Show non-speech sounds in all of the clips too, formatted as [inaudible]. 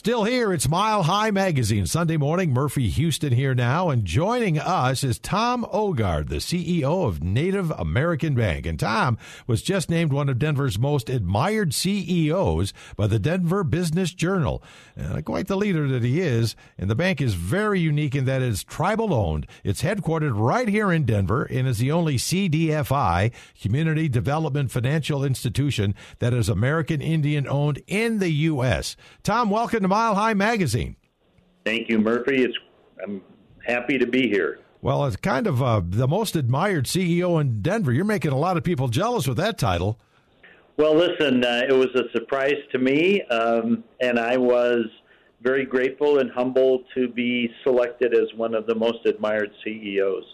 Still here, it's Mile High Magazine. Sunday morning, Murphy Houston here now. And joining us is Tom Ogaard, the CEO of Native American Bank. And Tom was just named one of Denver's most admired CEOs by the Denver Business Journal. Uh, quite the leader that he is. And the bank is very unique in that it's tribal owned. It's headquartered right here in Denver and is the only CDFI, Community Development Financial Institution, that is American Indian owned in the U.S. Tom, welcome to Mile High Magazine. Thank you, Murphy. It's I'm happy to be here. Well, it's kind of uh, the most admired CEO in Denver. You're making a lot of people jealous with that title. Well, listen, uh, it was a surprise to me, um, and I was very grateful and humbled to be selected as one of the most admired CEOs.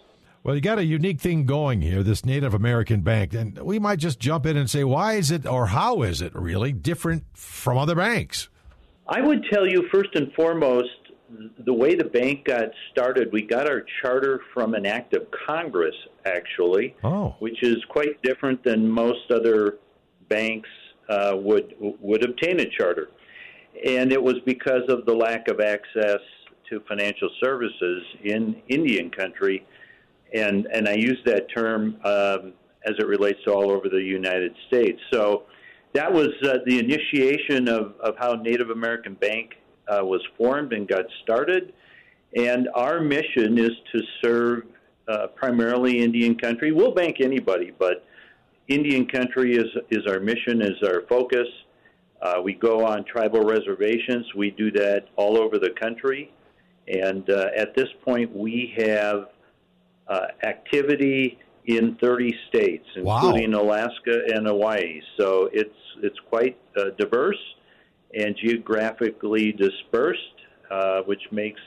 Well, you got a unique thing going here, this Native American bank, and we might just jump in and say, why is it or how is it really different from other banks? I would tell you first and foremost, the way the bank got started, we got our charter from an act of Congress, actually, oh. which is quite different than most other banks uh, would would obtain a charter, and it was because of the lack of access to financial services in Indian country, and and I use that term um, as it relates to all over the United States. So that was uh, the initiation of, of how Native American Bank uh, was formed and got started. And our mission is to serve uh, primarily Indian country. We'll bank anybody, but Indian country is, is our mission, is our focus. Uh, we go on tribal reservations. We do that all over the country. And uh, at this point, we have uh, activity in 30 states, including wow. Alaska and Hawaii. So it's it's quite uh, diverse and geographically dispersed, uh, which makes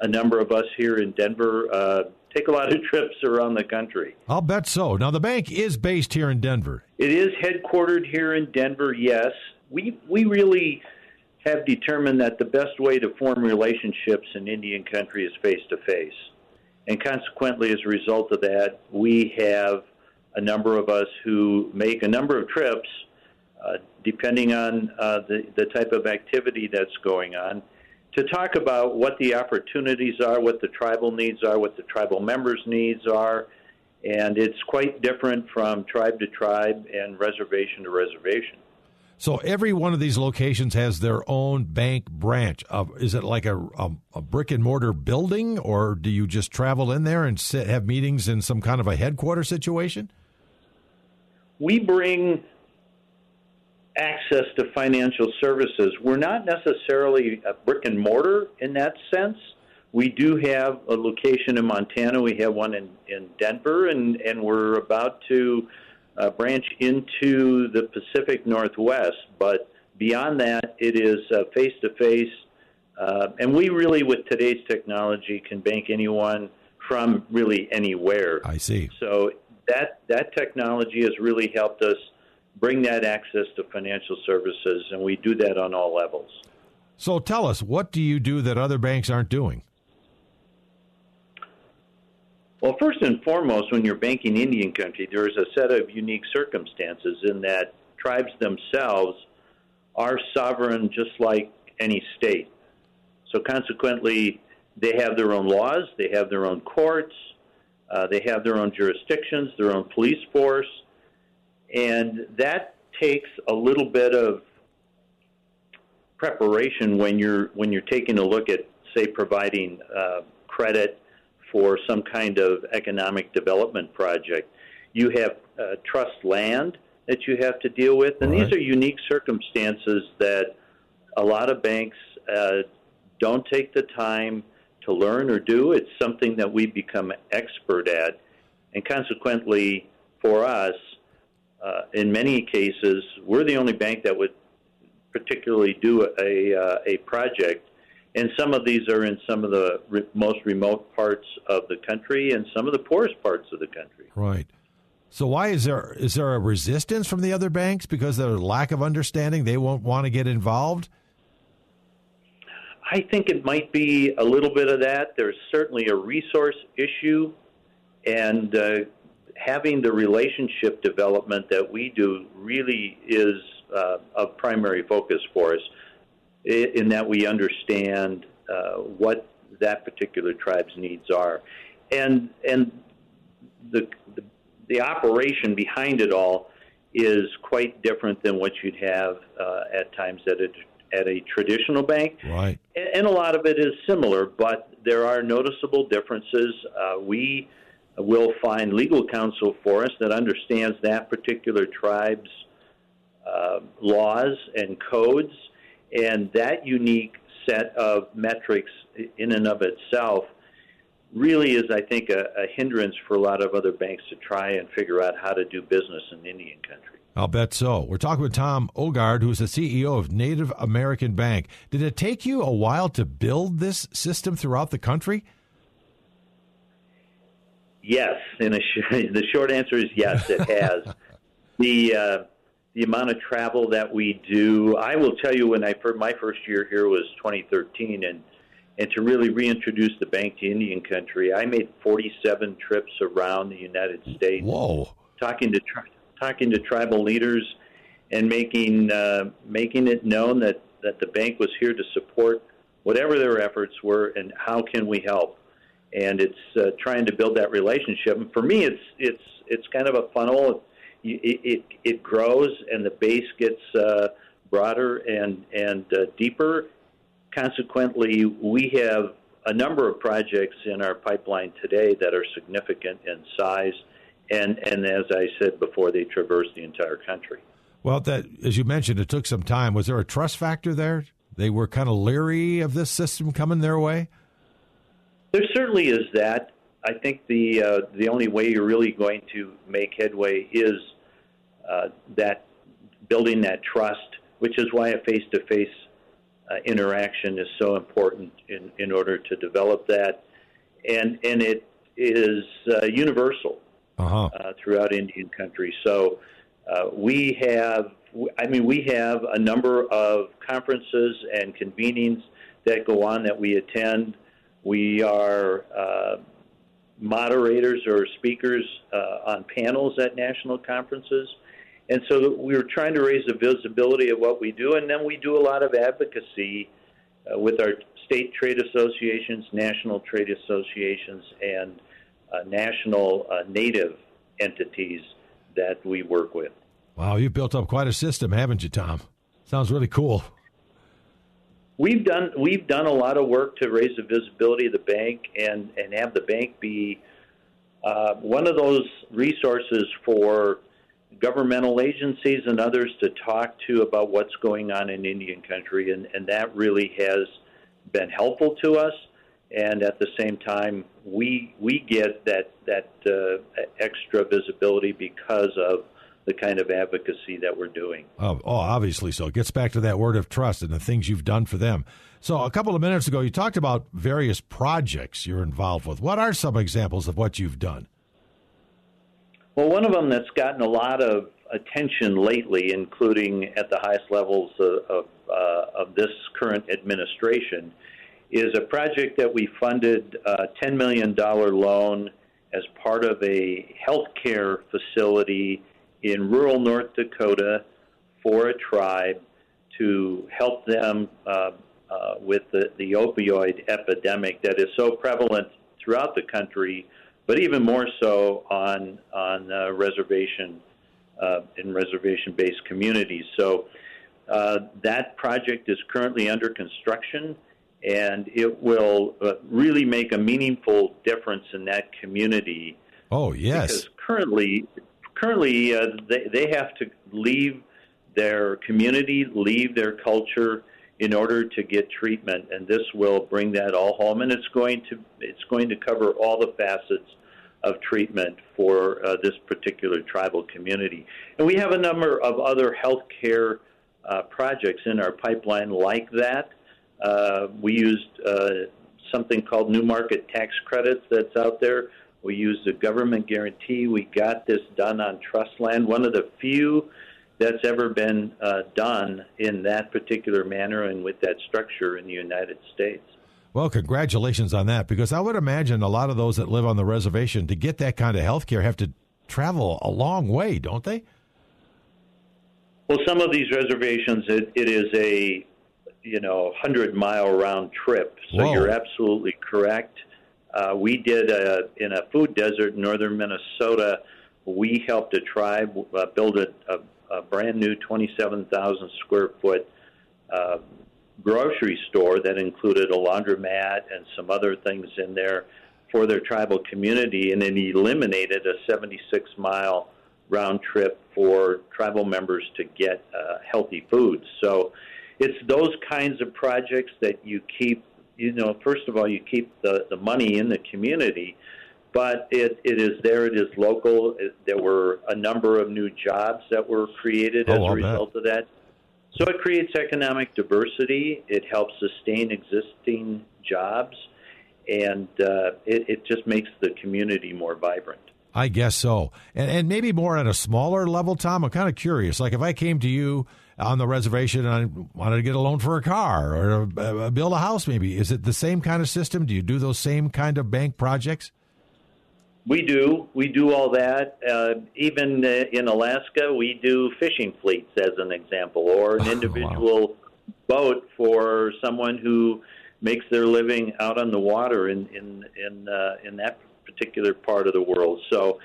a number of us here in Denver uh, take a lot of [laughs] trips around the country. I'll bet so. Now the bank is based here in Denver. It is headquartered here in Denver. Yes, we we really have determined that the best way to form relationships in Indian country is face to face. And consequently, as a result of that, we have a number of us who make a number of trips, uh, depending on uh, the, the type of activity that's going on, to talk about what the opportunities are, what the tribal needs are, what the tribal members' needs are. And it's quite different from tribe to tribe and reservation to reservation. So every one of these locations has their own bank branch. Uh, is it like a, a, a, brick and mortar building, or do you just travel in there and sit, have meetings in some kind of a headquarter situation? We bring access to financial services. We're not necessarily a brick and mortar in that sense. We do have a location in Montana. We have one in, in Denver, and, and we're about to uh, branch into the Pacific Northwest. But beyond that, it is face to face. And we really, with today's technology, can bank anyone from really anywhere. I see. So that that technology has really helped us bring that access to financial services, and we do that on all levels. So tell us, what do you do that other banks aren't doing? Well, first and foremost, when you're banking Indian country, there's a set of unique circumstances in that tribes themselves are sovereign just like any state. So, consequently, they have their own laws, they have their own courts, uh, they have their own jurisdictions, their own police force, and that takes a little bit of preparation when you're when you're taking a look at, say, providing uh, credit for some kind of economic development project. You have uh, trust land that you have to deal with, and right. these are unique circumstances that a lot of banks uh, don't take the time to learn or do. It's something that we become expert at, and consequently, for us, uh, in many cases, we're the only bank that would particularly do a, uh, a project and some of these are in some of the re- most remote parts of the country and some of the poorest parts of the country. Right. So why is there is there a resistance from the other banks because of their lack of understanding? They won't want to get involved. I think it might be a little bit of that. There's certainly a resource issue, and uh, having the relationship development that we do really is uh, a primary focus for us in that we understand uh, what that particular tribe's needs are, and and the, the the operation behind it all is quite different than what you'd have uh, at times at a at a traditional bank. Right. And, and, a lot of it is similar, but there are noticeable differences. Uh, we will find legal counsel for us that understands that particular tribe's uh, laws and codes, and that unique set of metrics in and of itself really is, I think, a, a, hindrance for a lot of other banks to try and figure out how to do business in Indian country. I'll bet so. We're talking with Tom Ogaard, who's the CEO of Native American Bank. Did it take you a while to build this system throughout the country? Yes, and the [laughs] short answer is yes, it has. [laughs] the uh, the amount of travel that we do, I will tell you, when I my first year here was 2013, and and to really reintroduce the bank to Indian country, I made 47 trips around the United States. Whoa! Talking to talking to tribal leaders and making uh, making it known that that the bank was here to support whatever their efforts were and how can we help and it's uh, trying to build that relationship. And for me, it's it's it's kind of a funnel. It it, it grows, and the base gets uh, broader and and uh, deeper. Consequently, we have a number of projects in our pipeline today that are significant in size, and and as I said before, they traverse the entire country. Well, that as you mentioned, it took some time. Was there a trust factor there? They were kind of leery of this system coming their way. There certainly is that. I think the uh, the only way you're really going to make headway is uh, that building that trust, which is why a face-to-face uh, interaction is so important in, in order to develop that, and and it is uh, universal uh-huh. Uh, throughout Indian country. So uh, we have, I mean, we have a number of conferences and convenings that go on that we attend. We are uh, moderators or speakers uh, on panels at national conferences. And so we're trying to raise the visibility of what we do, and then we do a lot of advocacy uh, with our state trade associations, national trade associations, and uh, national uh, native entities that we work with. Wow, you've built up quite a system, haven't you, Tom? Sounds really cool. We've done we've done a lot of work to raise the visibility of the bank and and have the bank be uh, one of those resources for governmental agencies and others to talk to about what's going on in Indian country, and, and that really has been helpful to us. And at the same time, we we get that that uh, extra visibility because of the kind of advocacy that we're doing. Oh, oh, obviously so. It gets back to that word of trust and the things you've done for them. So, a couple of minutes ago, you talked about various projects you're involved with. What are some examples of what you've done? Well, one of them that's gotten a lot of attention lately, including at the highest levels of, of, uh, of this current administration, is a project that we funded a $10 million loan as part of a healthcare facility in rural North Dakota for a tribe to help them uh, uh, with the, the opioid epidemic that is so prevalent throughout the country, but even more so on on uh, reservation uh, in reservation-based communities. So uh, that project is currently under construction, and it will uh, really make a meaningful difference in that community. Oh yes, because currently currently uh, they, they have to leave their community, leave their culture in order to get treatment, and this will bring that all home. And it's going to it's going to cover all the facets of treatment for uh, this particular tribal community. And we have a number of other healthcare uh, projects in our pipeline like that. Uh, we used uh, something called New Market Tax Credits that's out there we used a government guarantee. We got this done on trust land, one of the few that's ever been uh, done in that particular manner and with that structure in the United States. Well, congratulations on that, because I would imagine a lot of those that live on the reservation to get that kind of health care have to travel a long way, don't they? Well, some of these reservations, it, it is a you know, hundred mile round trip. So Whoa. you're absolutely correct. Uh, we did a, in a food desert in northern Minnesota. We helped a tribe uh, build a, a, a brand new 27,000 square foot uh, grocery store that included a laundromat and some other things in there for their tribal community, and it eliminated a 76 mile round trip for tribal members to get uh, healthy foods. So it's those kinds of projects that you keep, you know, first of all, you keep the, the money in the community, but it, it is there, it is local. It, there were a number of new jobs that were created Oh, as I'll a bet. result of that. So it creates economic diversity. It helps sustain existing jobs, and uh, it, it just makes the community more vibrant. I guess so. And, and maybe more at a smaller level, Tom. I'm kind of curious. Like if I came to you on the reservation and I wanted to get a loan for a car or uh, build a house, maybe, is it the same kind of system? Do you do those same kind of bank projects? We do. We do all that. Uh, even uh, in Alaska, we do fishing fleets, as an example, or an [laughs] Oh, wow. individual boat for someone who makes their living out on the water in in in, uh, in that particular part of the world. So.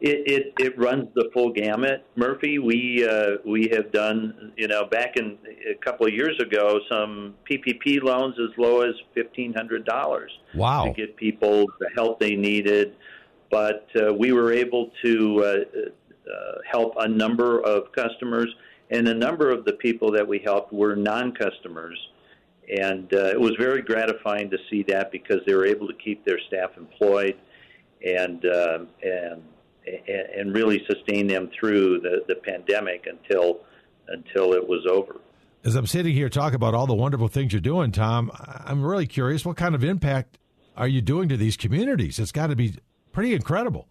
It, it it runs the full gamut, Murphy. We uh, we have done you know back in a couple of years ago some PPP loans as low as fifteen hundred dollars Wow. to get people the help they needed. But uh, we were able to uh, uh, help a number of customers, and a number of the people that we helped were non-customers. And uh, it was very gratifying to see that because they were able to keep their staff employed and uh, and and really sustain them through the, the pandemic until until it was over. As I'm sitting here talking about all the wonderful things you're doing, Tom, I'm really curious what kind of impact are you doing to these communities? It's got to be pretty incredible.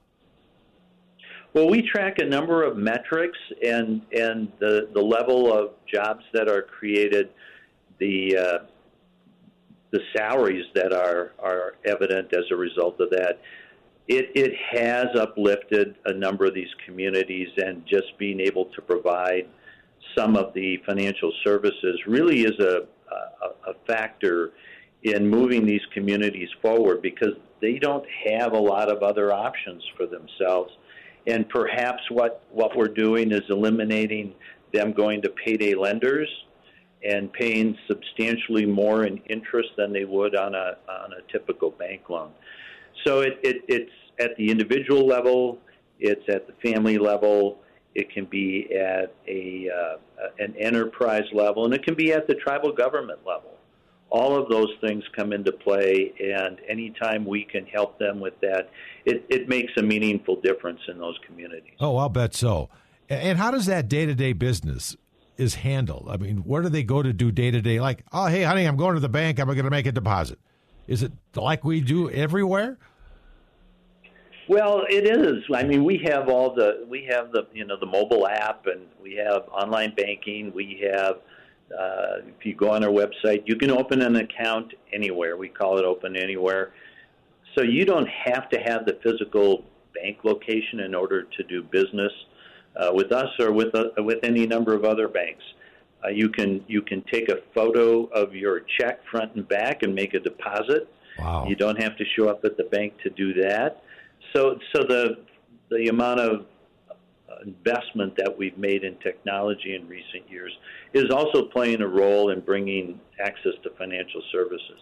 Well, we track a number of metrics and and the the level of jobs that are created, the uh, the salaries that are are evident as a result of that. It it has uplifted a number of these communities, and just being able to provide some of the financial services really is a a, a factor in moving these communities forward because they don't have a lot of other options for themselves. And perhaps what, what we're doing is eliminating them going to payday lenders and paying substantially more in interest than they would on a, on a typical bank loan. So it, it, it's at the individual level, it's at the family level, it can be at a, uh, an enterprise level, and it can be at the tribal government level all of those things come into play, and anytime we can help them with that, it, it makes a meaningful difference in those communities. Oh, I'll bet so. And how does that day to day business is handled? I mean, where do they go to do day to day? Like, oh, hey, honey, I'm going to the bank. I'm going to make a deposit. Is it like we do everywhere? Well, it is. I mean, we have all the we have the you know the mobile app, and we have online banking. We have uh, if you go on our website, you can open an account anywhere. We call it Open Anywhere. So you don't have to have the physical bank location in order to do business uh, with us or with uh, with any number of other banks. Uh, you can you can take a photo of your check front and back and make a deposit. Wow. You don't have to show up at the bank to do that. So so the the amount of investment that we've made in technology in recent years is also playing a role in bringing access to financial services.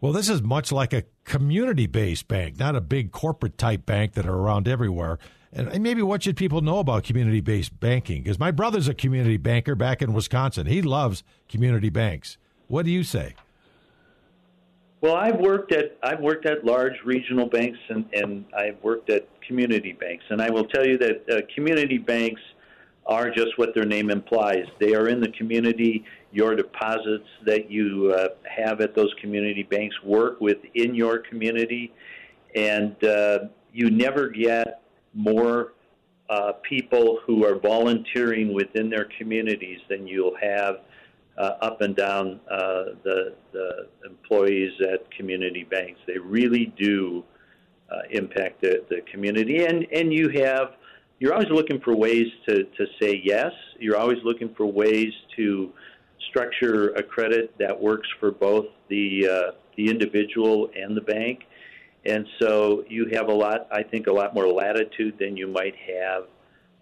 Well, this is much like a community based bank, not a big corporate type bank that are around everywhere. And maybe what should people know about community based banking? Because my brother's a community banker back in Wisconsin. He loves community banks. What do you say? Well, I've worked at I've worked at large regional banks and, and I've worked at community banks, and I will tell you that uh, community banks are just what their name implies. They are in the community. Your deposits that you uh, have at those community banks work within your community, and uh, you never get more uh, people who are volunteering within their communities than you'll have uh, up and down uh, the, the employees at community banks. They really do uh, impact the, the community, and and you have you're always looking for ways to to say yes. You're always looking for ways to structure a credit that works for both the uh, the individual and the bank, and so you have a lot, I think, a lot more latitude than you might have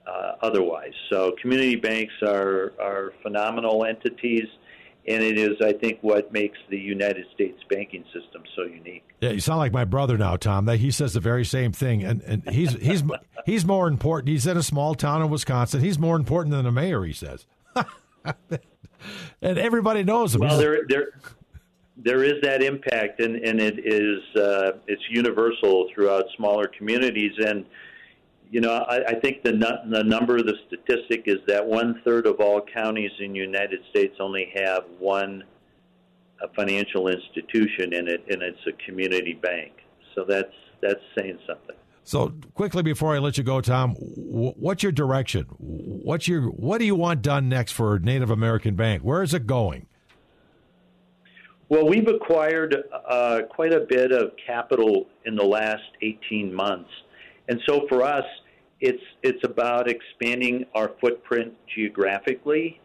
uh, otherwise. So community banks are are phenomenal entities and it is, I think, what makes the United States banking system so unique. Yeah, you sound like my brother now, Tom. That he says the very same thing, and and he's he's [laughs] he's more important. He's in a small town in Wisconsin. He's more important than the mayor. He says, [laughs] and everybody knows him. Well, there there there is that impact, and and it is uh, it's universal throughout smaller communities and you know, I, I think the the number the statistic is that one third of all counties in the United States only have one a financial institution in it, and it's a community bank. So that's that's saying something. So quickly before I let you go, Tom, what's your direction? What's your what do you want done next for Native American Bank? Where is it going? Well, we've acquired uh, quite a bit of capital in the last 18 months. And so for us, it's it's about expanding our footprint geographically.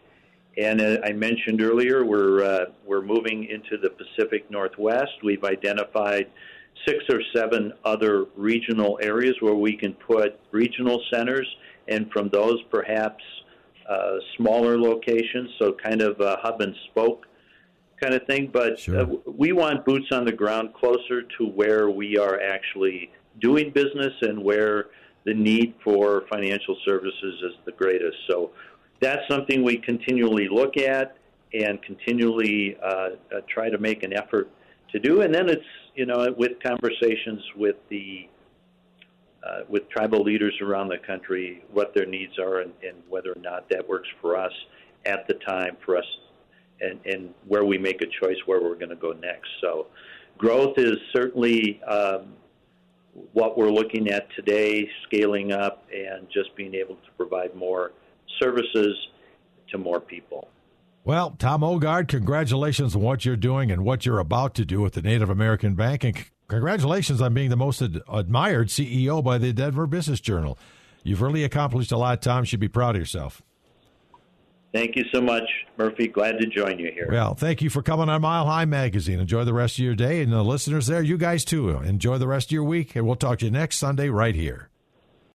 And uh, I mentioned earlier, we're uh, we're moving into the Pacific Northwest. We've identified six or seven other regional areas where we can put regional centers, and from those, perhaps uh, smaller locations. So kind of a hub and spoke kind of thing. But sure. uh, we want boots on the ground closer to where we are actually doing business and where the need for financial services is the greatest. So that's something we continually look at and continually uh, uh, try to make an effort to do. And then it's you know with conversations with the uh, with tribal leaders around the country, what their needs are, and, and, whether or not that works for us at the time for us, and, and where we make a choice where we're going to go next. So, growth is certainly um, what we're looking at today, scaling up and just being able to provide more services to more people. Well, Tom Ogaard, congratulations on what you're doing and what you're about to do with the Native American Bank. And congratulations on being the most ad- admired CEO by the Denver Business Journal. You've really accomplished a lot, Tom. You should be proud of yourself. Thank you so much, Murphy. Glad to join you here. Well, thank you for coming on Mile High Magazine. Enjoy the rest of your day. And the listeners there, you guys too, enjoy the rest of your week. And we'll talk to you next Sunday right here.